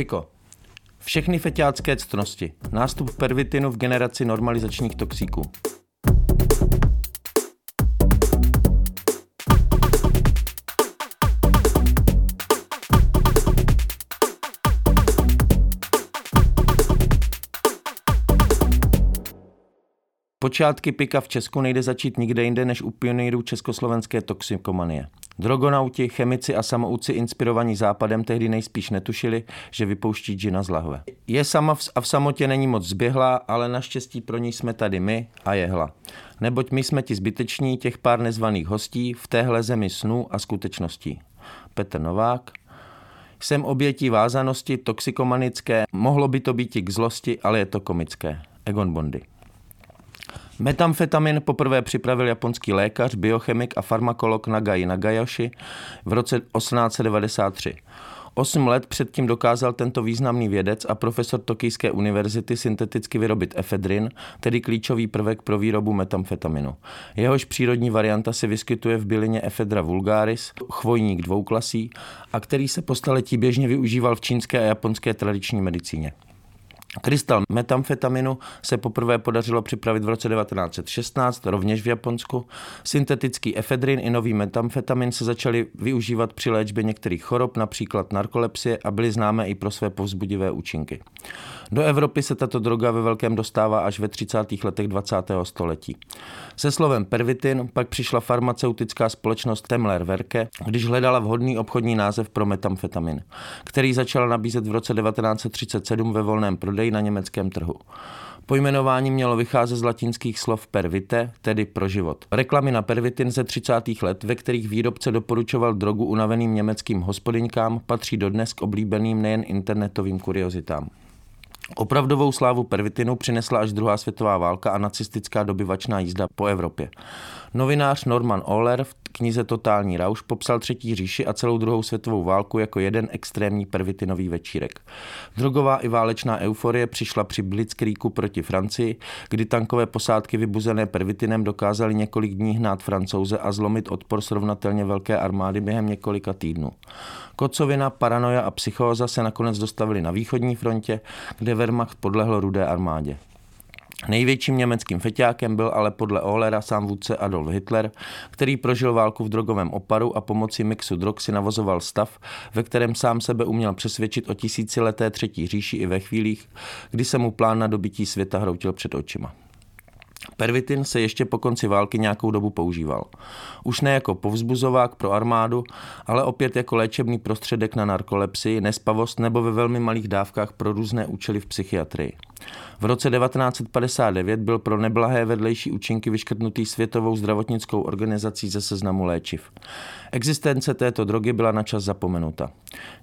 Piko. Všechny feťácké ctnosti. Nástup pervitinu v generaci normalizačních toxíků. Počátky pika v Česku nejde začít nikde jinde než u pionýrů československé toxikomanie. Drogonauti, chemici a samouci inspirovaní západem tehdy nejspíš netušili, že vypouští džina z lahve. Je sama v, a v samotě není moc zběhlá, ale naštěstí pro ní jsme tady my a jehla. Neboť my jsme ti zbyteční, těch pár nezvaných hostí v téhle zemi snů a skutečností. Petr Novák, jsem obětí vázanosti toxikomanické, mohlo by to být i k zlosti, ale je to komické. Egon Bondy. Metamfetamin poprvé připravil japonský lékař, biochemik a farmakolog Nagai Nagayoshi v roce 1893. Osm let předtím dokázal tento významný vědec a profesor Tokijské univerzity synteticky vyrobit efedrin, tedy klíčový prvek pro výrobu metamfetaminu. Jehož přírodní varianta se vyskytuje v bylině Ephedra vulgaris, chvojník dvouklasí, a který se po staletí běžně využíval v čínské a japonské tradiční medicíně. Krystal metamfetaminu se poprvé podařilo připravit v roce 1916, rovněž v Japonsku. Syntetický efedrin i nový metamfetamin se začaly využívat při léčbě některých chorob, například narkolepsie, a byly známé i pro své povzbudivé účinky. Do Evropy se tato droga ve velkém dostává až ve 30. letech 20. století. Se slovem pervitin pak přišla farmaceutická společnost Temler Verke, když hledala vhodný obchodní název pro metamfetamin, který začala nabízet v roce 1937 ve volném prodeji na německém trhu. Pojmenování mělo vycházet z latinských slov pervite, tedy pro život. Reklamy na pervitin ze 30. let, ve kterých výrobce doporučoval drogu unaveným německým hospodyňkám, patří dodnes k oblíbeným nejen internetovým kuriozitám. Opravdovou slávu pervitinu přinesla až druhá světová válka a nacistická dobyvačná jízda po Evropě. Novinář Norman Ohler v knize Totální rauš popsal třetí říši a celou druhou světovou válku jako jeden extrémní pervitinový večírek. Drogová i válečná euforie přišla při Blitzkriegu proti Francii, kdy tankové posádky vybuzené pervitinem dokázaly několik dní hnát francouze a zlomit odpor srovnatelně velké armády během několika týdnů. Kocovina, paranoja a psychóza se nakonec dostavili na východní frontě, kde Wehrmacht podlehl rudé armádě. Největším německým feťákem byl ale podle Ohlera sám vůdce Adolf Hitler, který prožil válku v drogovém oparu a pomocí mixu drog si navozoval stav, ve kterém sám sebe uměl přesvědčit o tisícileté třetí říši i ve chvílích, kdy se mu plán na dobytí světa hroutil před očima. Pervitin se ještě po konci války nějakou dobu používal. Už ne jako povzbuzovák pro armádu, ale opět jako léčebný prostředek na narkolepsii, nespavost nebo ve velmi malých dávkách pro různé účely v psychiatrii. V roce 1959 byl pro neblahé vedlejší účinky vyškrtnutý Světovou zdravotnickou organizací ze seznamu léčiv. Existence této drogy byla na čas zapomenuta.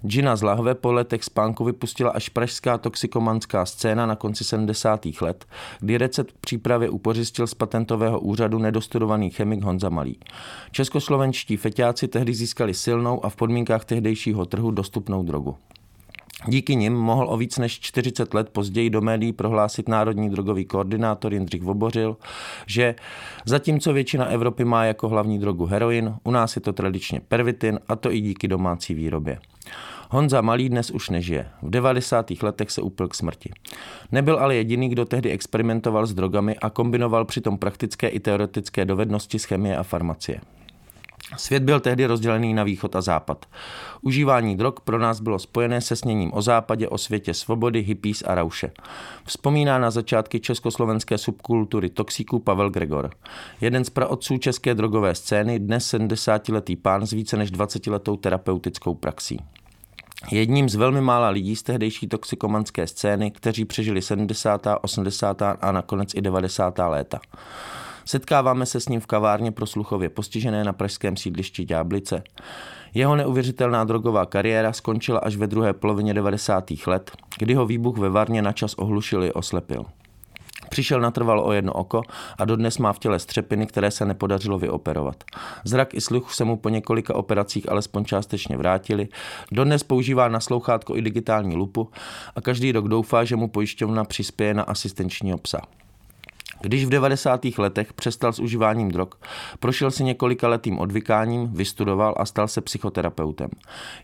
Gina z lahve po letech spánku vypustila až pražská toxikomanská scéna na konci 70. let, kdy recept přípravy upořistil z patentového úřadu nedostudovaný chemik Honza Malý. Českoslovenští feťáci tehdy získali silnou a v podmínkách tehdejšího trhu dostupnou drogu. Díky nim mohl o víc než 40 let později do médií prohlásit národní drogový koordinátor Jindřich Vobořil, že zatímco většina Evropy má jako hlavní drogu heroin, u nás je to tradičně pervitin a to i díky domácí výrobě. Honza Malý dnes už nežije. V 90. letech se upil k smrti. Nebyl ale jediný, kdo tehdy experimentoval s drogami a kombinoval přitom praktické i teoretické dovednosti z chemie a farmacie. Svět byl tehdy rozdělený na východ a západ. Užívání drog pro nás bylo spojené se sněním o západě, o světě svobody, hippies a rauše. Vzpomíná na začátky československé subkultury toxíků Pavel Gregor. Jeden z praotců české drogové scény, dnes 70-letý pán s více než 20-letou terapeutickou praxí. Jedním z velmi mála lidí z tehdejší toxikomanské scény, kteří přežili 70., 80. a nakonec i 90. léta. Setkáváme se s ním v kavárně pro sluchově postižené na pražském sídlišti Ďáblice. Jeho neuvěřitelná drogová kariéra skončila až ve druhé polovině 90. let, kdy ho výbuch ve Varně načas ohlušil i oslepil. Přišel natrval o jedno oko a dodnes má v těle střepiny, které se nepodařilo vyoperovat. Zrak i sluch se mu po několika operacích alespoň částečně vrátili. Dodnes používá na slouchátko i digitální lupu a každý rok doufá, že mu pojišťovna přispěje na asistenčního psa. Když v 90. letech přestal s užíváním drog, prošel si několika letým odvykáním, vystudoval a stal se psychoterapeutem.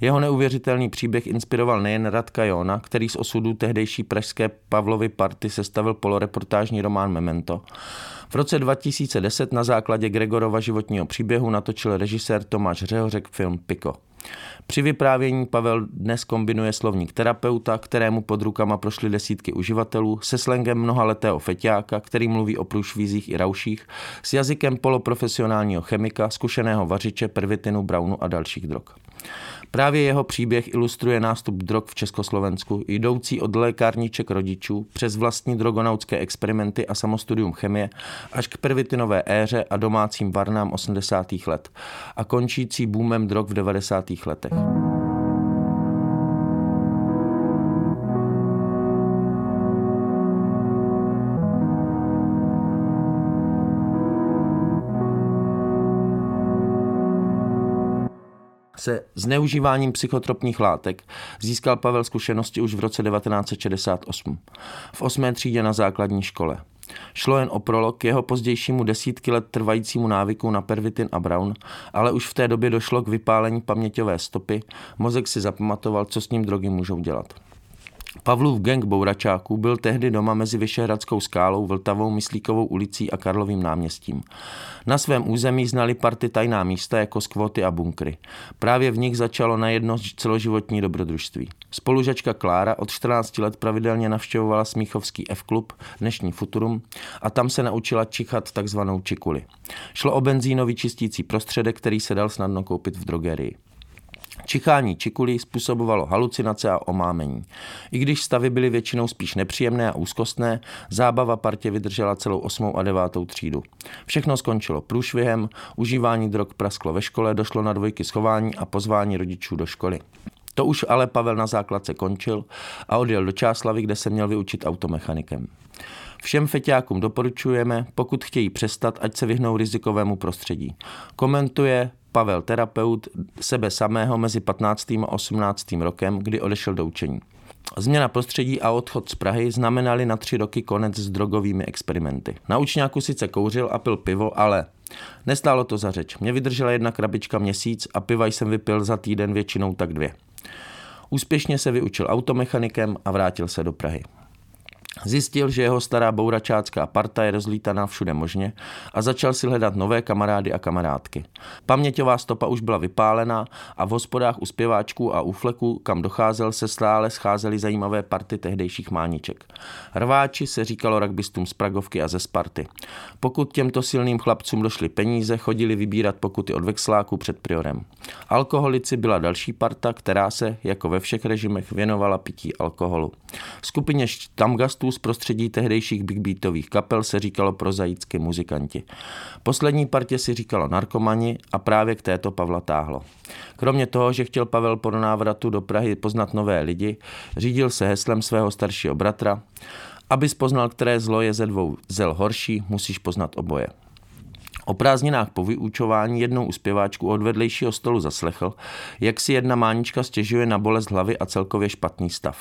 Jeho neuvěřitelný příběh inspiroval nejen Radka Jona, který z osudu tehdejší pražské Pavlovy party sestavil poloreportážní román Memento. V roce 2010 na základě Gregorova životního příběhu natočil režisér Tomáš Řehořek film Piko. Při vyprávění Pavel dnes kombinuje slovník terapeuta, kterému pod rukama prošly desítky uživatelů, se slengem mnohaletého feťáka, který mluví o průšvízích i rauších, s jazykem poloprofesionálního chemika, zkušeného vařiče, pervitinu, brownu a dalších drog. Právě jeho příběh ilustruje nástup drog v Československu, jdoucí od lékárníček rodičů přes vlastní drogonautské experimenty a samostudium chemie až k pervitinové éře a domácím varnám 80. let a končící boomem drog v 90. letech. Se zneužíváním psychotropních látek získal Pavel zkušenosti už v roce 1968 v osmé třídě na základní škole. Šlo jen o prolog jeho pozdějšímu desítky let trvajícímu návyku na pervitin a brown, ale už v té době došlo k vypálení paměťové stopy, mozek si zapamatoval, co s ním drogy můžou dělat. Pavlův gang bouračáků byl tehdy doma mezi Vyšehradskou skálou, Vltavou, Myslíkovou ulicí a Karlovým náměstím. Na svém území znali party tajná místa jako skvoty a bunkry. Právě v nich začalo na jedno celoživotní dobrodružství. Spolužačka Klára od 14 let pravidelně navštěvovala Smíchovský F-klub, dnešní Futurum, a tam se naučila čichat takzvanou čikuli. Šlo o benzínový čistící prostředek, který se dal snadno koupit v drogerii. Čichání čikulí způsobovalo halucinace a omámení. I když stavy byly většinou spíš nepříjemné a úzkostné, zábava partě vydržela celou osmou a devátou třídu. Všechno skončilo průšvihem, užívání drog prasklo ve škole, došlo na dvojky schování a pozvání rodičů do školy. To už ale Pavel na základce končil a odjel do Čáslavy, kde se měl vyučit automechanikem. Všem feťákům doporučujeme, pokud chtějí přestat, ať se vyhnou rizikovému prostředí. Komentuje Pavel terapeut sebe samého mezi 15. a 18. rokem, kdy odešel do učení. Změna prostředí a odchod z Prahy znamenali na tři roky konec s drogovými experimenty. Na učňáku sice kouřil a pil pivo, ale nestálo to za řeč. Mě vydržela jedna krabička měsíc a piva jsem vypil za týden většinou tak dvě. Úspěšně se vyučil automechanikem a vrátil se do Prahy. Zjistil, že jeho stará bouračácká parta je rozlítaná všude možně a začal si hledat nové kamarády a kamarádky. Paměťová stopa už byla vypálená a v hospodách u zpěváčků a u fleků, kam docházel, se stále scházely zajímavé party tehdejších mániček. Rváči se říkalo rugbystům z Pragovky a ze Sparty. Pokud těmto silným chlapcům došly peníze, chodili vybírat pokuty od vexláků před priorem. Alkoholici byla další parta, která se, jako ve všech režimech, věnovala pití alkoholu. Skupině Tamgastů hostů z prostředí tehdejších big beatových kapel se říkalo prozaicky muzikanti. Poslední partě si říkalo narkomani a právě k této Pavla táhlo. Kromě toho, že chtěl Pavel po návratu do Prahy poznat nové lidi, řídil se heslem svého staršího bratra, aby poznal, které zlo je ze dvou zel horší, musíš poznat oboje. O prázdninách po vyučování jednou uspěváčku od vedlejšího stolu zaslechl, jak si jedna mánička stěžuje na bolest hlavy a celkově špatný stav.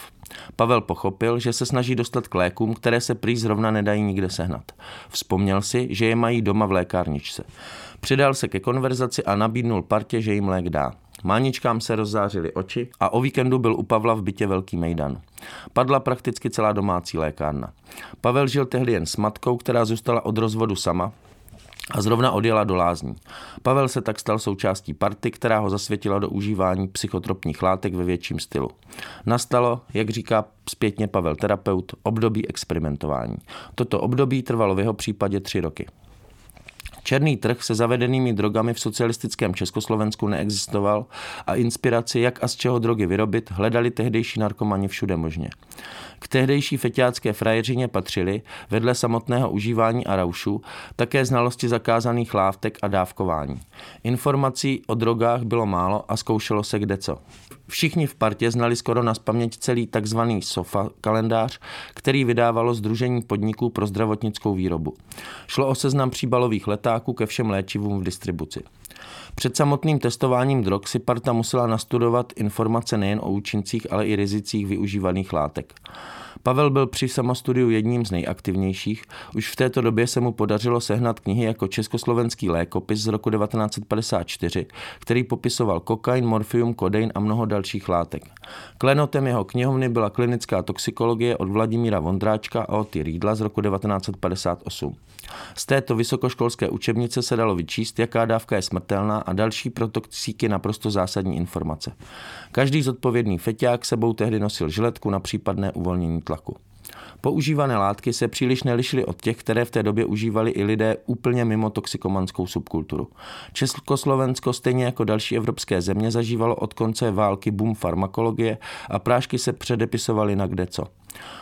Pavel pochopil, že se snaží dostat k lékům, které se prý zrovna nedají nikde sehnat. Vzpomněl si, že je mají doma v lékárničce. Přidal se ke konverzaci a nabídnul partě, že jim lék dá. Máničkám se rozzářily oči a o víkendu byl u Pavla v bytě Velký Mejdan. Padla prakticky celá domácí lékárna. Pavel žil tehdy jen s matkou, která zůstala od rozvodu sama, a zrovna odjela do lázní. Pavel se tak stal součástí party, která ho zasvětila do užívání psychotropních látek ve větším stylu. Nastalo, jak říká zpětně Pavel terapeut, období experimentování. Toto období trvalo v jeho případě tři roky. Černý trh se zavedenými drogami v socialistickém Československu neexistoval a inspiraci, jak a z čeho drogy vyrobit, hledali tehdejší narkomani všude možně. K tehdejší feťácké frajeřině patřili, vedle samotného užívání a raušu, také znalosti zakázaných látek a dávkování. Informací o drogách bylo málo a zkoušelo se kde co. Všichni v partě znali skoro na spaměť celý takzvaný SOFA kalendář, který vydávalo Združení podniků pro zdravotnickou výrobu. Šlo o seznam příbalových letáků ke všem léčivům v distribuci. Před samotným testováním drog si parta musela nastudovat informace nejen o účincích, ale i rizicích využívaných látek. Pavel byl při samostudiu jedním z nejaktivnějších. Už v této době se mu podařilo sehnat knihy jako Československý lékopis z roku 1954, který popisoval kokain, morfium, kodein a mnoho dalších látek. Klenotem jeho knihovny byla klinická toxikologie od Vladimíra Vondráčka a od Rýdla z roku 1958. Z této vysokoškolské učebnice se dalo vyčíst, jaká dávka je smrtelná a další pro toxíky naprosto zásadní informace. Každý zodpovědný feťák sebou tehdy nosil žiletku na případné uvolnění tlaku. Používané látky se příliš nelišily od těch, které v té době užívali i lidé úplně mimo toxikomanskou subkulturu. Československo stejně jako další evropské země zažívalo od konce války boom farmakologie a prášky se předepisovaly na kde co.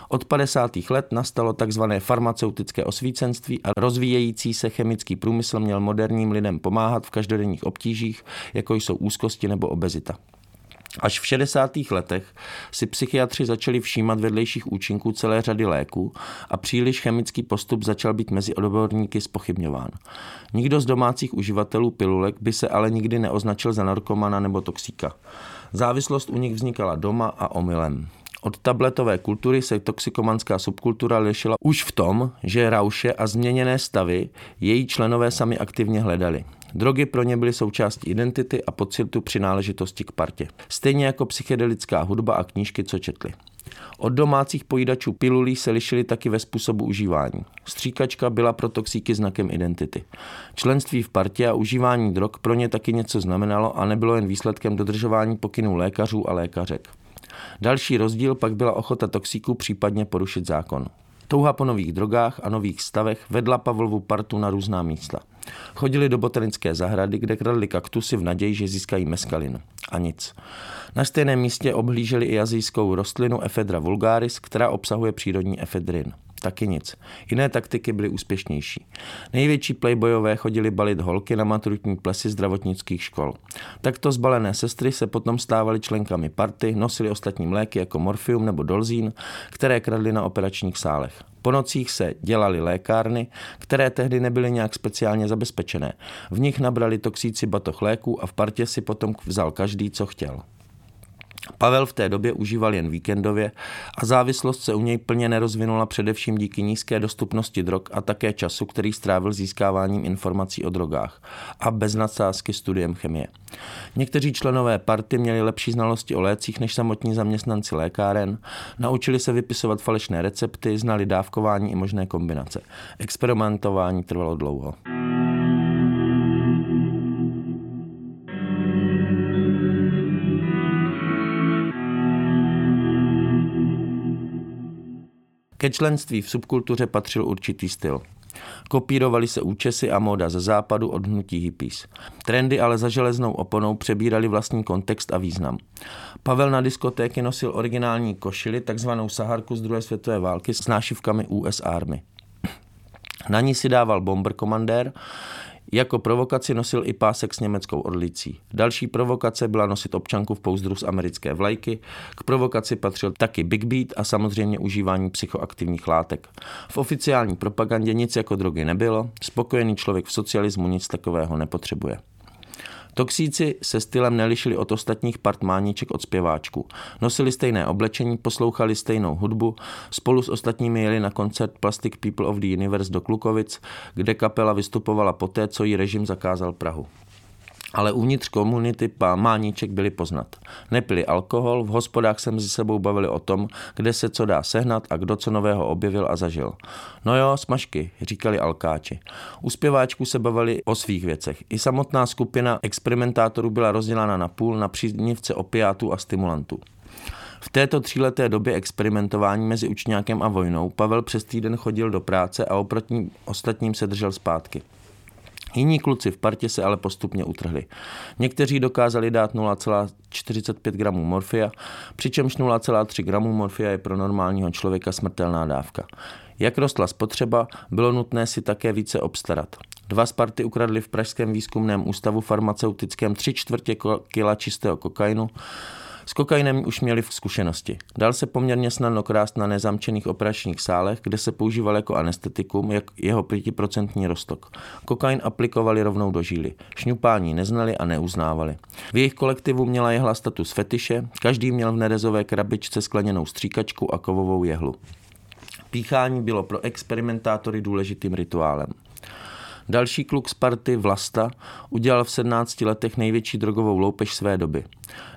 Od 50. let nastalo tzv. farmaceutické osvícenství a rozvíjející se chemický průmysl měl moderním lidem pomáhat v každodenních obtížích, jako jsou úzkosti nebo obezita. Až v 60. letech si psychiatři začali všímat vedlejších účinků celé řady léků a příliš chemický postup začal být mezi odborníky spochybňován. Nikdo z domácích uživatelů pilulek by se ale nikdy neoznačil za narkomana nebo toxíka. Závislost u nich vznikala doma a omylem. Od tabletové kultury se toxikomanská subkultura lišila už v tom, že rauše a změněné stavy její členové sami aktivně hledali. Drogy pro ně byly součástí identity a pocitu přináležitosti k partě. Stejně jako psychedelická hudba a knížky, co četli. Od domácích pojídačů pilulí se lišily taky ve způsobu užívání. Stříkačka byla pro toxíky znakem identity. Členství v partě a užívání drog pro ně taky něco znamenalo a nebylo jen výsledkem dodržování pokynů lékařů a lékařek. Další rozdíl pak byla ochota toxíků případně porušit zákon. Touha po nových drogách a nových stavech vedla Pavlovu partu na různá místa. Chodili do botanické zahrady, kde kradli kaktusy v naději, že získají meskalin. A nic. Na stejném místě obhlíželi i azijskou rostlinu Ephedra vulgaris, která obsahuje přírodní efedrin. Taky nic. Jiné taktiky byly úspěšnější. Největší playboyové chodili balit holky na maturitní plesy zdravotnických škol. Takto zbalené sestry se potom stávaly členkami party, nosili ostatní mléky jako morfium nebo dolzín, které kradly na operačních sálech. Po nocích se dělaly lékárny, které tehdy nebyly nějak speciálně zabezpečené. V nich nabrali toxíci batoh léků a v partě si potom vzal každý, co chtěl. Pavel v té době užíval jen víkendově a závislost se u něj plně nerozvinula především díky nízké dostupnosti drog a také času, který strávil získáváním informací o drogách a bez nadsázky studiem chemie. Někteří členové party měli lepší znalosti o lécích než samotní zaměstnanci lékáren, naučili se vypisovat falešné recepty, znali dávkování i možné kombinace. Experimentování trvalo dlouho. Ke členství v subkultuře patřil určitý styl. Kopírovali se účesy a móda ze západu od hnutí hippies. Trendy ale za železnou oponou přebírali vlastní kontext a význam. Pavel na diskotéky nosil originální košili, takzvanou saharku z druhé světové války s nášivkami US Army. Na ní si dával bomber komandér, jako provokaci nosil i pásek s německou orlicí. Další provokace byla nosit občanku v pouzdru z americké vlajky. K provokaci patřil taky Big Beat a samozřejmě užívání psychoaktivních látek. V oficiální propagandě nic jako drogy nebylo, spokojený člověk v socialismu nic takového nepotřebuje. Toxíci se stylem nelišili od ostatních partmáníček od zpěváčků. Nosili stejné oblečení, poslouchali stejnou hudbu, spolu s ostatními jeli na koncert Plastic People of the Universe do Klukovic, kde kapela vystupovala poté, co jí režim zakázal Prahu ale uvnitř komunity máníček byli poznat. Nepili alkohol, v hospodách se mezi sebou bavili o tom, kde se co dá sehnat a kdo co nového objevil a zažil. No jo, smažky, říkali alkáči. U zpěváčků se bavili o svých věcech. I samotná skupina experimentátorů byla rozdělána na půl na příznivce opiátů a stimulantů. V této tříleté době experimentování mezi učňákem a vojnou Pavel přes týden chodil do práce a oproti ostatním se držel zpátky. Jiní kluci v partě se ale postupně utrhli. Někteří dokázali dát 0,45 gramů morfia, přičemž 0,3 gramů morfia je pro normálního člověka smrtelná dávka. Jak rostla spotřeba, bylo nutné si také více obstarat. Dva Sparty ukradli v Pražském výzkumném ústavu farmaceutickém tři čtvrtě kila čistého kokainu, S kokainem už měli v zkušenosti. Dal se poměrně snadno krást na nezamčených operačních sálech, kde se používal jako anestetikum, jak jeho 5% rostok. Kokain aplikovali rovnou do žíly. Šňupání neznali a neuznávali. V jejich kolektivu měla jehla status fetiše, každý měl v nerezové krabičce skleněnou stříkačku a kovovou jehlu. Píchání bylo pro experimentátory důležitým rituálem. Další kluk z party Vlasta udělal v 17 letech největší drogovou loupež své doby.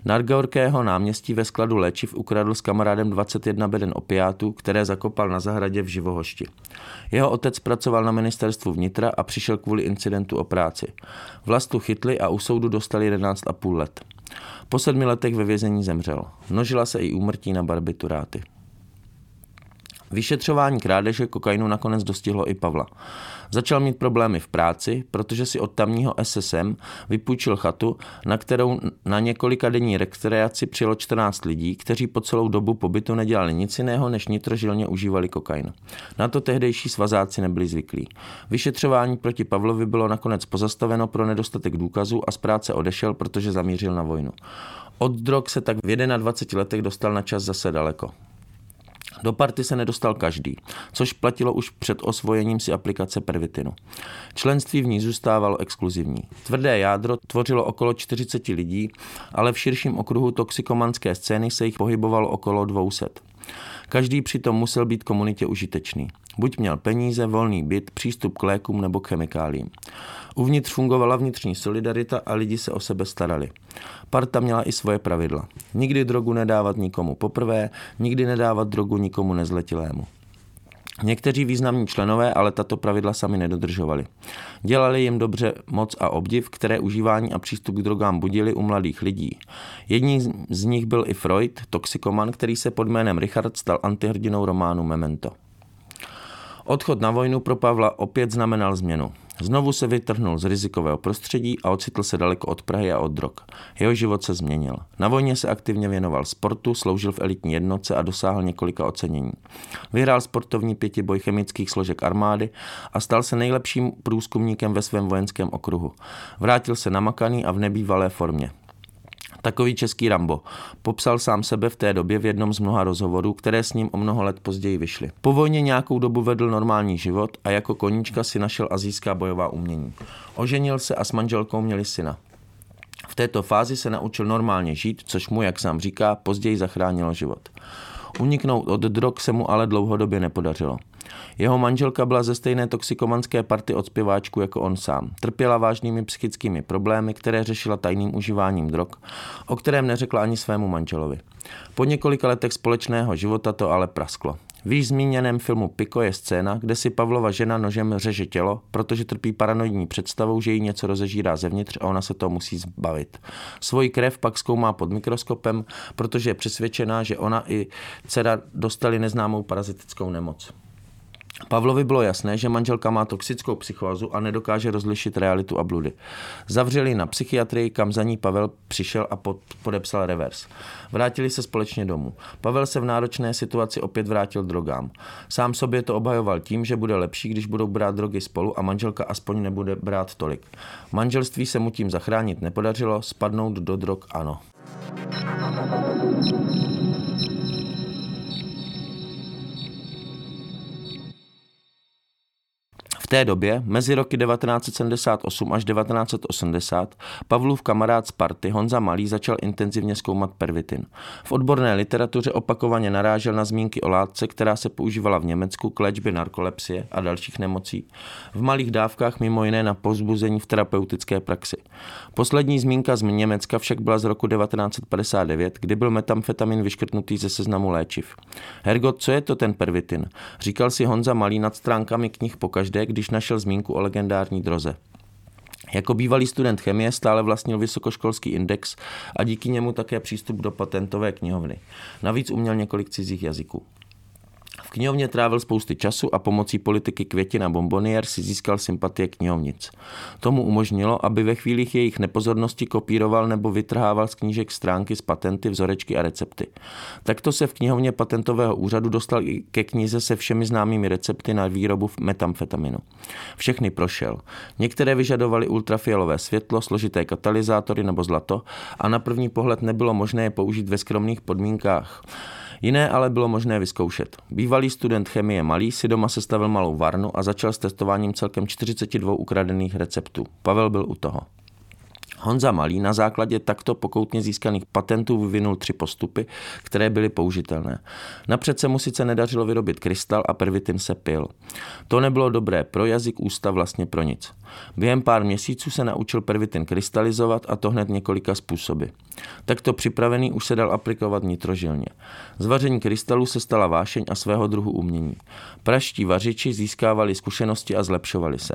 Na Argaurkého náměstí ve skladu léčiv ukradl s kamarádem 21 beden opiátů, které zakopal na zahradě v Živohošti. Jeho otec pracoval na ministerstvu vnitra a přišel kvůli incidentu o práci. Vlastu chytli a u soudu dostali 11,5 let. Po sedmi letech ve vězení zemřel. Množila se i úmrtí na barbituráty. Vyšetřování krádeže kokainu nakonec dostihlo i Pavla. Začal mít problémy v práci, protože si od tamního SSM vypůjčil chatu, na kterou na několika denní rekreaci přijelo 14 lidí, kteří po celou dobu pobytu nedělali nic jiného, než nitrožilně užívali kokain. Na to tehdejší svazáci nebyli zvyklí. Vyšetřování proti Pavlovi bylo nakonec pozastaveno pro nedostatek důkazů a z práce odešel, protože zamířil na vojnu. Od drog se tak v 21 letech dostal na čas zase daleko. Do party se nedostal každý, což platilo už před osvojením si aplikace Pervitinu. Členství v ní zůstávalo exkluzivní. Tvrdé jádro tvořilo okolo 40 lidí, ale v širším okruhu toxikomanské scény se jich pohybovalo okolo 200. Každý přitom musel být komunitě užitečný. Buď měl peníze, volný byt, přístup k lékům nebo k chemikálím. Uvnitř fungovala vnitřní solidarita a lidi se o sebe starali. Parta měla i svoje pravidla. Nikdy drogu nedávat nikomu poprvé, nikdy nedávat drogu nikomu nezletilému. Někteří významní členové ale tato pravidla sami nedodržovali. Dělali jim dobře moc a obdiv, které užívání a přístup k drogám budili u mladých lidí. Jedním z nich byl i Freud, toxikoman, který se pod jménem Richard stal antihrdinou románu Memento. Odchod na vojnu pro Pavla opět znamenal změnu. Znovu se vytrhnul z rizikového prostředí a ocitl se daleko od Prahy a od drog. Jeho život se změnil. Na vojně se aktivně věnoval sportu, sloužil v elitní jednotce a dosáhl několika ocenění. Vyhrál sportovní pětiboj chemických složek armády a stal se nejlepším průzkumníkem ve svém vojenském okruhu. Vrátil se namakaný a v nebývalé formě. Takový český Rambo. Popsal sám sebe v té době v jednom z mnoha rozhovorů, které s ním o mnoho let později vyšly. Po vojně nějakou dobu vedl normální život a jako koníčka si našel azijská bojová umění. Oženil se a s manželkou měli syna. V této fázi se naučil normálně žít, což mu, jak sám říká, později zachránilo život. Uniknout od drog se mu ale dlouhodobě nepodařilo. Jeho manželka byla ze stejné toxikomanské party od zpěváčku jako on sám. Trpěla vážnými psychickými problémy, které řešila tajným užíváním drog, o kterém neřekla ani svému manželovi. Po několika letech společného života to ale prasklo. V již zmíněném filmu Piko je scéna, kde si Pavlova žena nožem řeže tělo, protože trpí paranoidní představou, že jí něco rozežírá zevnitř a ona se to musí zbavit. Svoji krev pak zkoumá pod mikroskopem, protože je přesvědčená, že ona i dcera dostali neznámou parazitickou nemoc. Pavlovi bylo jasné, že manželka má toxickou psychózu a nedokáže rozlišit realitu a bludy. Zavřeli na psychiatrii, kam za ní Pavel přišel a pod, podepsal revers. Vrátili se společně domů. Pavel se v náročné situaci opět vrátil drogám. Sám sobě to obhajoval tím, že bude lepší, když budou brát drogy spolu a manželka aspoň nebude brát tolik. Manželství se mu tím zachránit nepodařilo, spadnout do drog ano. Té době, mezi roky 1978 až 1980, Pavlův kamarád z party Honza Malý začal intenzivně zkoumat pervitin. V odborné literatuře opakovaně narážel na zmínky o látce, která se používala v Německu k léčbě narkolepsie a dalších nemocí. V malých dávkách mimo jiné na pozbuzení v terapeutické praxi. Poslední zmínka z Německa však byla z roku 1959, kdy byl metamfetamin vyškrtnutý ze seznamu léčiv. Hergot, co je to ten pervitin? Říkal si Honza Malý nad stránkami knih pokaždé, když našel zmínku o legendární droze. Jako bývalý student chemie stále vlastnil vysokoškolský index a díky němu také přístup do patentové knihovny. Navíc uměl několik cizích jazyků. V knihovně trávil spousty času a pomocí politiky Květina Bombonier si získal sympatie knihovnic. Tomu umožnilo, aby ve chvílích jejich nepozornosti kopíroval nebo vytrhával z knížek stránky s patenty, vzorečky a recepty. Takto se v knihovně patentového úřadu dostal i ke knize se všemi známými recepty na výrobu metamfetaminu. Všechny prošel. Některé vyžadovaly ultrafialové světlo, složité katalyzátory nebo zlato a na první pohled nebylo možné je použít ve skromných podmínkách. Jiné ale bylo možné vyzkoušet. Bývalý student chemie Malý si doma sestavil malou varnu a začal s testováním celkem 42 ukradených receptů. Pavel byl u toho. Honza Malý na základě takto pokoutně získaných patentů vyvinul tři postupy, které byly použitelné. Napřed se mu sice nedařilo vyrobit krystal a pervitin se pil. To nebylo dobré pro jazyk, ústa, vlastně pro nic. Během pár měsíců se naučil pervitin krystalizovat a to hned několika způsoby. Takto připravený už se dal aplikovat nitrožilně. Z vaření krystalu se stala vášeň a svého druhu umění. Praští vařiči získávali zkušenosti a zlepšovali se.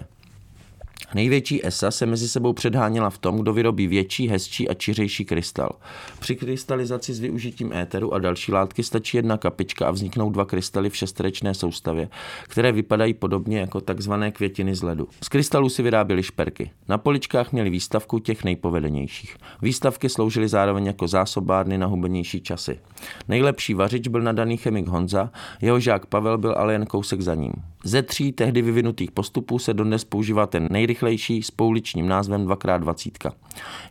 Největší ESA se mezi sebou předháněla v tom, kdo vyrobí větší, hezčí a čiřejší krystal. Při krystalizaci s využitím éteru a další látky stačí jedna kapička a vzniknou dva krystaly v šesterečné soustavě, které vypadají podobně jako takzvané květiny z ledu. Z krystalů si vyráběli šperky. Na poličkách měli výstavku těch nejpovedenějších. Výstavky sloužily zároveň jako zásobárny na hubenější časy. Nejlepší vařič byl nadaný chemik Honza, jeho žák Pavel byl ale jen kousek za ním. Ze tří tehdy vyvinutých postupů se dodnes používá ten nejrychlejší s pouličním názvem 2x20.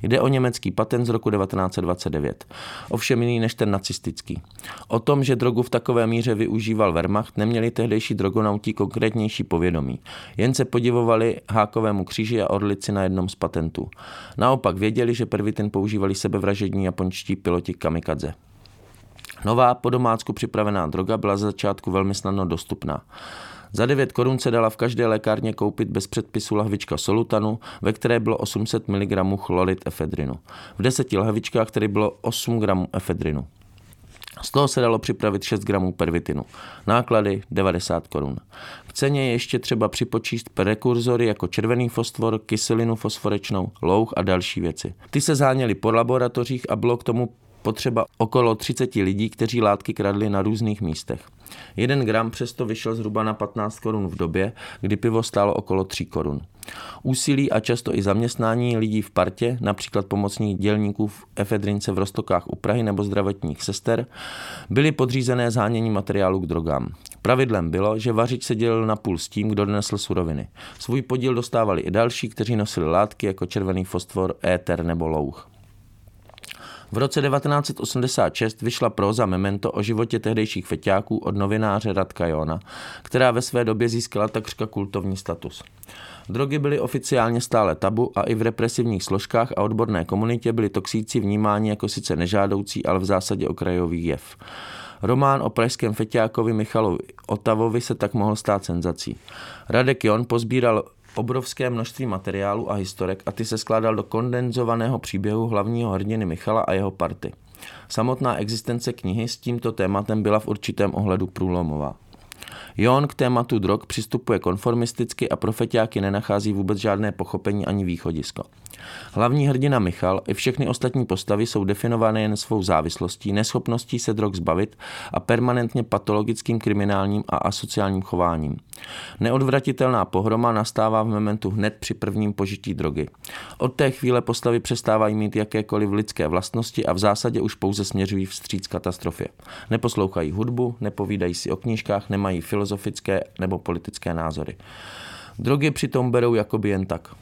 Jde o německý patent z roku 1929, ovšem jiný než ten nacistický. O tom, že drogu v takové míře využíval Wehrmacht, neměli tehdejší drogonauti konkrétnější povědomí. Jen se podivovali hákovému kříži a orlici na jednom z patentů. Naopak věděli, že pervitin používali sebevražední japonští piloti kamikadze. Nová po domácku připravená droga byla za začátku velmi snadno dostupná. Za 9 korun se dala v každé lékárně koupit bez předpisu lahvička solutanu, ve které bylo 800 mg chlorid efedrinu. V deseti lahvičkách tedy bylo 8 gramů efedrinu. Z toho se dalo připravit 6 gramů pervitinu. Náklady 90 korun. K ceně je ještě třeba připočíst prekurzory jako červený fosfor, kyselinu fosforečnou, louh a další věci. Ty se záněly po laboratořích a bylo k tomu potřeba okolo 30 lidí, kteří látky kradli na různých místech. Jeden gram přesto vyšel zhruba na 15 korun v době, kdy pivo stálo okolo 3 korun. Úsilí a často i zaměstnání lidí v partě, například pomocných dělníků v efedrince v Rostokách u Prahy nebo zdravotních sester, byly podřízené zhánění materiálu k drogám. Pravidlem bylo, že vařič se dělil na půl s tím, kdo donesl suroviny. Svůj podíl dostávali i další, kteří nosili látky jako červený fosfor, éter nebo louh. V roce 1986 vyšla próza Memento o životě tehdejších feťáků od novináře Radka Jona, která ve své době získala takřka kultovní status. Drogy byly oficiálně stále tabu a i v represivních složkách a odborné komunitě byli toxíci vnímáni jako sice nežádoucí, ale v zásadě okrajový jev. Román o pražském feťákovi Michalovi Otavovi se tak mohl stát senzací. Radek Jon pozbíral obrovské množství materiálu a historek a ty se skládal do kondenzovaného příběhu hlavního hrdiny Michala a jeho party. Samotná existence knihy s tímto tématem byla v určitém ohledu průlomová. Jon k tématu drog přistupuje konformisticky a profetiáky nenachází vůbec žádné pochopení ani východisko. Hlavní hrdina Michal i všechny ostatní postavy jsou definované jen svou závislostí, neschopností se drog zbavit a permanentně patologickým kriminálním a asociálním chováním. Neodvratitelná pohroma nastává v momentu hned při prvním požití drogy. Od té chvíle postavy přestávají mít jakékoliv lidské vlastnosti a v zásadě už pouze směřují vstříc katastrofě. Neposlouchají hudbu, nepovídají si o knížkách, nemají filozofické nebo politické názory. Drogy přitom berou jakoby jen tak.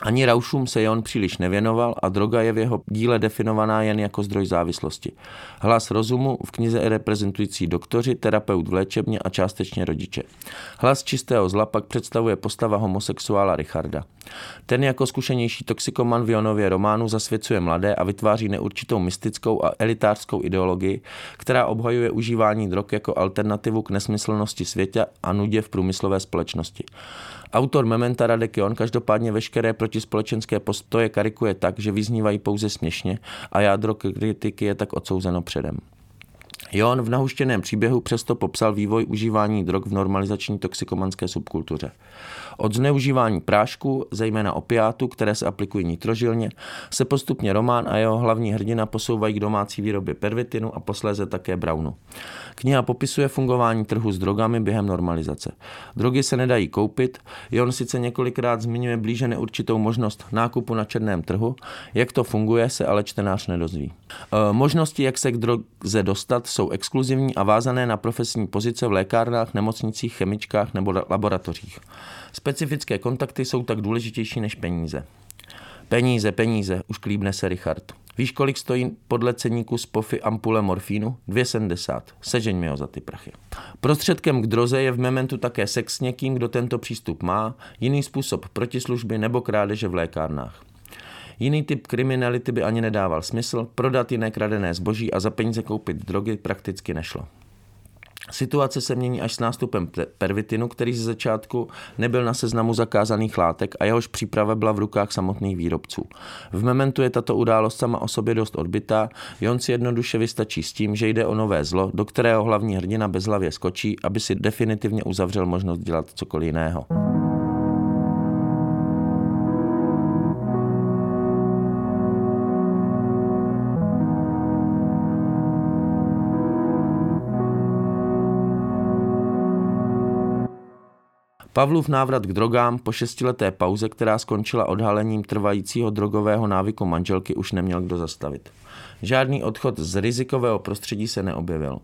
Ani raušům se Jon příliš nevěnoval a droga je v jeho díle definovaná jen jako zdroj závislosti. Hlas rozumu v knize reprezentující doktoři, terapeut v léčebně a částečně rodiče. Hlas čistého zla pak představuje postava homosexuála Richarda. Ten jako zkušenější toxikoman v Jonově románu zasvěcuje mladé a vytváří neurčitou mystickou a elitářskou ideologii, která obhajuje užívání drog jako alternativu k nesmyslnosti světa a nudě v průmyslové společnosti. Autor Mementa Radek Jon každopádně veškeré protispolečenské postoje karikuje tak, že vyznívají pouze směšně a jádro kritiky je tak odsouzeno předem. Jon v nahuštěném příběhu přesto popsal vývoj užívání drog v normalizační toxikomanské subkultuře. Od zneužívání prášku, zejména opiátu, které se aplikují nitrožilně, se postupně Román a jeho hlavní hrdina posouvají k domácí výrobě pervitinu a posléze také brownu. Kniha popisuje fungování trhu s drogami během normalizace. Drogy se nedají koupit, Jon sice několikrát zmiňuje blíže neurčitou možnost nákupu na černém trhu, jak to funguje, se ale čtenář nedozví. E, možnosti, jak se k droze dostat, jsou exkluzivní a vázané na profesní pozice v lékárnách, nemocnicích, chemičkách nebo laboratořích. Specifické kontakty jsou tak důležitější než peníze. Peníze, peníze, už klíbne se Richard. Víš, kolik stojí podle ceníku z pofy ampule morfínu? 2,70. Sežeň mi ho za ty prachy. Prostředkem k droze je v momentu také sex s někým, kdo tento přístup má, jiný způsob protislužby nebo krádeže v lékárnách. Jiný typ kriminality by ani nedával smysl, prodat jiné kradené zboží a za peníze koupit drogy prakticky nešlo. Situace se mění až s nástupem pervitinu, který ze začátku nebyl na seznamu zakázaných látek a jehož příprava byla v rukách samotných výrobců. V momentu je tato událost sama o sobě dost odbitá, Jon si jednoduše vystačí s tím, že jde o nové zlo, do kterého hlavní hrdina bezhlavě skočí, aby si definitivně uzavřel možnost dělat cokoliv jiného. Pavlův návrat k drogám po šestileté pauze, která skončila odhalením trvajícího drogového návyku manželky, už neměl kdo zastavit. Žádný odchod z rizikového prostředí se neobjevil.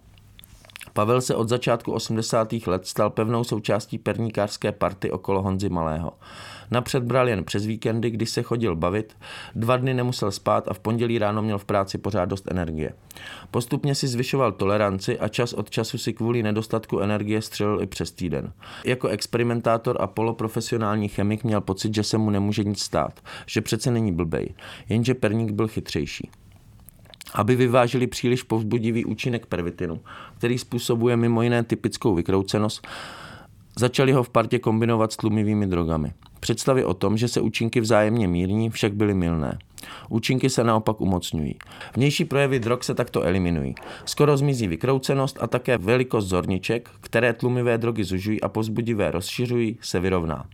Pavel se od začátku 80. let stal pevnou součástí perníkářské party okolo Honzy Malého. Napřed bral jen přes víkendy, kdy se chodil bavit, dva dny nemusel spát a v pondělí ráno měl v práci pořád dost energie. Postupně si zvyšoval toleranci a čas od času si kvůli nedostatku energie střelil i přes týden. Jako experimentátor a poloprofesionální chemik měl pocit, že se mu nemůže nic stát, že přece není blbej, jenže perník byl chytřejší aby vyvážili příliš povzbudivý účinek pervitinu, který způsobuje mimo jiné typickou vykroucenost, začali ho v partě kombinovat s tlumivými drogami. Představy o tom, že se účinky vzájemně mírní, však byly milné. Účinky se naopak umocňují. Vnější projevy drog se takto eliminují. Skoro zmizí vykroucenost a také velikost zorniček, které tlumivé drogy zužují a pozbudivé rozšiřují, se vyrovná.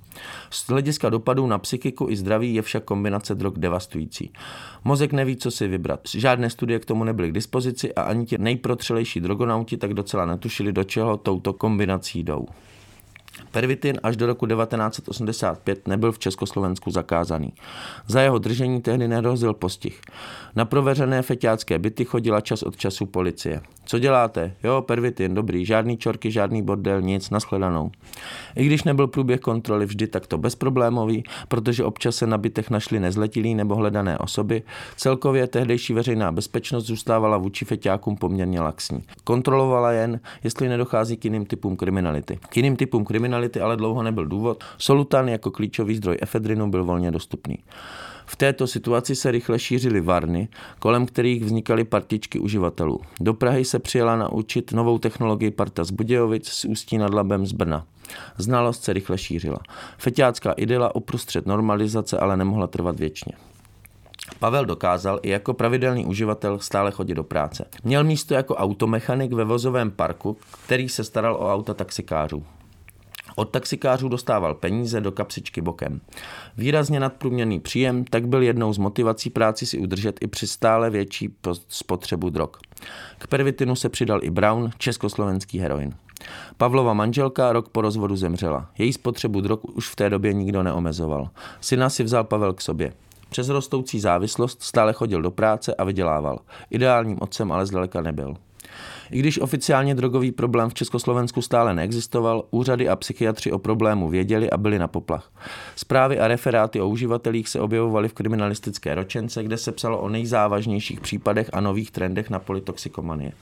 Z hlediska dopadů na psychiku i zdraví je však kombinace drog devastující. Mozek neví, co si vybrat. Žádné studie k tomu nebyly k dispozici a ani ti nejprotřelejší drogonauti tak docela netušili, do čeho touto kombinací jdou. Pervitin až do roku 1985 nebyl v Československu zakázaný. Za jeho držení tehdy nerozil postih. Na proveřené feťácké byty chodila čas od času policie. Co děláte? Jo, pervitin, dobrý, žádný čorky, žádný bordel, nic, nashledanou. I když nebyl průběh kontroly vždy takto bezproblémový, protože občas se na bytech našli nezletilí nebo hledané osoby, celkově tehdejší veřejná bezpečnost zůstávala vůči feťákům poměrně laxní. Kontrolovala jen, jestli nedochází k jiným typům kriminality. K jiným typům kriminality ale dlouho nebyl důvod, solutan jako klíčový zdroj efedrinu byl volně dostupný. V této situaci se rychle šířily varny, kolem kterých vznikaly partičky uživatelů. Do Prahy se přijela naučit novou technologii parta z Budějovic s Ústí nad Labem z Brna. Znalost se rychle šířila. Feťácká idyla uprostřed normalizace ale nemohla trvat věčně. Pavel dokázal i jako pravidelný uživatel stále chodit do práce. Měl místo jako automechanik ve vozovém parku, který se staral o auta taxikářů. Od taxikářů dostával peníze do kapsičky bokem. Výrazně nadprůměrný příjem tak byl jednou z motivací práci si udržet i při stále větší spotřebu drog. K pervitinu se přidal i Brown, československý heroin. Pavlova manželka rok po rozvodu zemřela. Její spotřebu drog už v té době nikdo neomezoval. Syna si vzal Pavel k sobě. Přes rostoucí závislost stále chodil do práce a vydělával. Ideálním otcem ale zdaleka nebyl. I když oficiálně drogový problém v Československu stále neexistoval, úřady a psychiatři o problému věděli a byli na poplach. Zprávy a referáty o uživatelích se objevovaly v kriminalistické ročence, kde se psalo o nejzávažnějších případech a nových trendech na politoxikomanie.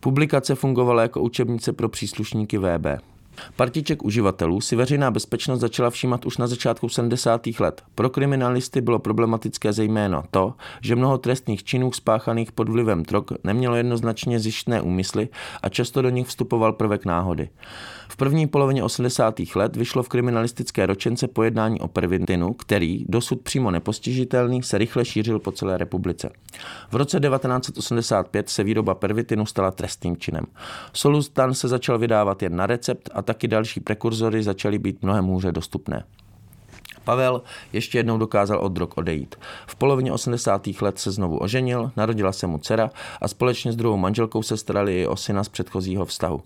Publikace fungovala jako učebnice pro příslušníky VB. Partiček uživatelů si veřejná bezpečnost začala všímat už na začátku 70. let. Pro kriminalisty bylo problematické zejména to, že mnoho trestných činů spáchaných pod vlivem drog nemělo jednoznačně zjištné úmysly a často do nich vstupoval prvek náhody. V první polovině 80. let vyšlo v kriminalistické ročence pojednání o pervitinu, který, dosud přímo nepostižitelný, se rychle šířil po celé republice. V roce 1985 se výroba pervitinu stala trestným činem. Solustan se začal vydávat jen na recept a taky další prekurzory začaly být mnohem hůře dostupné. Pavel ještě jednou dokázal od drog odejít. V polovině 80. let se znovu oženil, narodila se mu dcera a společně s druhou manželkou se starali i o syna z předchozího vztahu.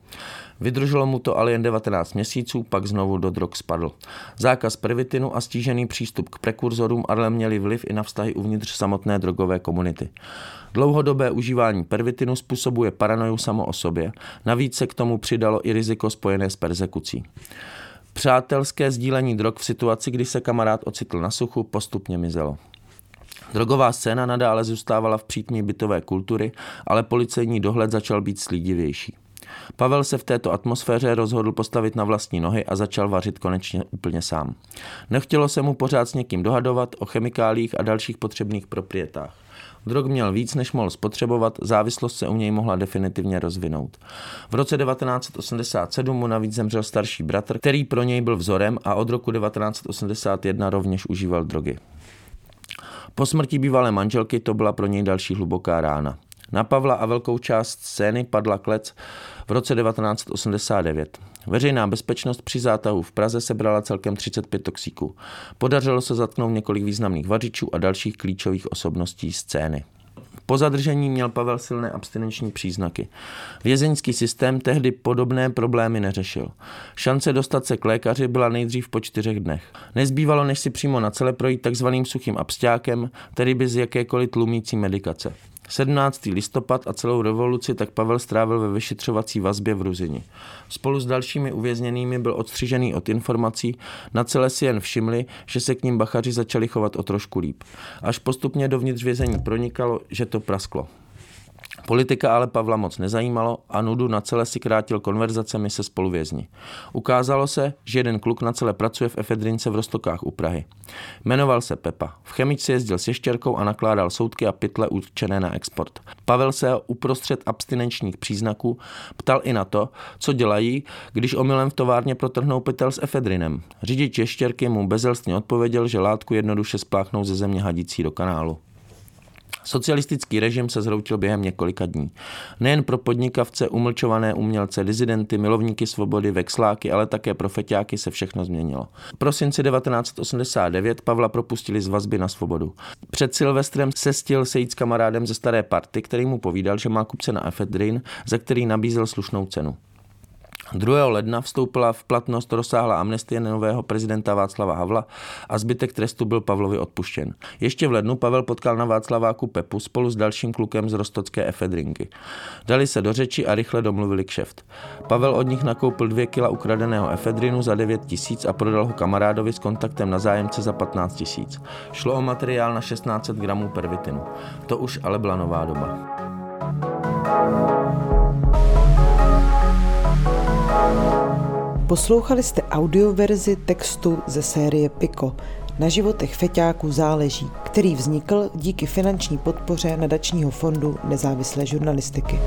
Vydrželo mu to ale jen 19 měsíců, pak znovu do drog spadl. Zákaz pervitinu a stížený přístup k prekurzorům ale měli vliv i na vztahy uvnitř samotné drogové komunity. Dlouhodobé užívání pervitinu způsobuje paranoju samo o sobě, navíc se k tomu přidalo i riziko spojené s persekucí. Přátelské sdílení drog v situaci, kdy se kamarád ocitl na suchu, postupně mizelo. Drogová scéna nadále zůstávala v přítmí bytové kultury, ale policejní dohled začal být slídivější. Pavel se v této atmosféře rozhodl postavit na vlastní nohy a začal vařit konečně úplně sám. Nechtělo se mu pořád s někým dohadovat o chemikálích a dalších potřebných proprietách. Drog měl víc, než mohl spotřebovat, závislost se u něj mohla definitivně rozvinout. V roce 1987 mu navíc zemřel starší bratr, který pro něj byl vzorem a od roku 1981 rovněž užíval drogy. Po smrti bývalé manželky to byla pro něj další hluboká rána. Na Pavla a velkou část scény padla klec v roce 1989. Veřejná bezpečnost při zátahu v Praze sebrala celkem 35 toxíků. Podařilo se zatknout několik významných vařičů a dalších klíčových osobností scény. Po zadržení měl Pavel silné abstinenční příznaky. Vězeňský systém tehdy podobné problémy neřešil. Šance dostat se k lékaři byla nejdřív po čtyřech dnech. Nezbývalo, než si přímo na celé projít takzvaným suchým absťákem, tedy bez jakékoliv tlumící medikace. 17. listopad a celou revoluci tak Pavel strávil ve vyšetřovací vazbě v Ruzini. Spolu s dalšími uvězněnými byl odstřižený od informací, na celé si jen všimli, že se k ním bachaři začali chovat o trošku líp. Až postupně dovnitř vězení pronikalo, že to prasklo. Politika ale Pavla moc nezajímalo a nudu na celé si krátil konverzacemi se spoluvězni. Ukázalo se, že jeden kluk na celé pracuje v efedrince v Rostokách u Prahy. Jmenoval se Pepa. V chemici jezdil s ještěrkou a nakládal soudky a pytle určené na export. Pavel se uprostřed abstinenčních příznaků ptal i na to, co dělají, když omylem v továrně protrhnou pytel s efedrinem. Řidič ještěrky mu bezelstně odpověděl, že látku jednoduše spláchnou ze země hadící do kanálu. Socialistický režim se zhroutil během několika dní. Nejen pro podnikavce, umlčované umělce, dizidenty, milovníky svobody, vexláky, ale také pro feťáky se všechno změnilo. V prosinci 1989 Pavla propustili z vazby na svobodu. Před Silvestrem se stil sejít s kamarádem ze staré party, který mu povídal, že má kupce na efedrin, za který nabízel slušnou cenu. 2. ledna vstoupila v platnost rozsáhlá amnestie nového prezidenta Václava Havla a zbytek trestu byl Pavlovi odpuštěn. Ještě v lednu Pavel potkal na Václaváku Pepu spolu s dalším klukem z rostocké efedrinky. Dali se do řeči a rychle domluvili kšeft. Pavel od nich nakoupil dvě kila ukradeného efedrinu za 9 tisíc a prodal ho kamarádovi s kontaktem na zájemce za 15 tisíc. Šlo o materiál na 1600 gramů pervitinu. To už ale byla nová doba. Poslouchali jste audioverzi textu ze série Piko Na životech feťáků záleží, který vznikl díky finanční podpoře nadačního fondu nezávislé žurnalistiky.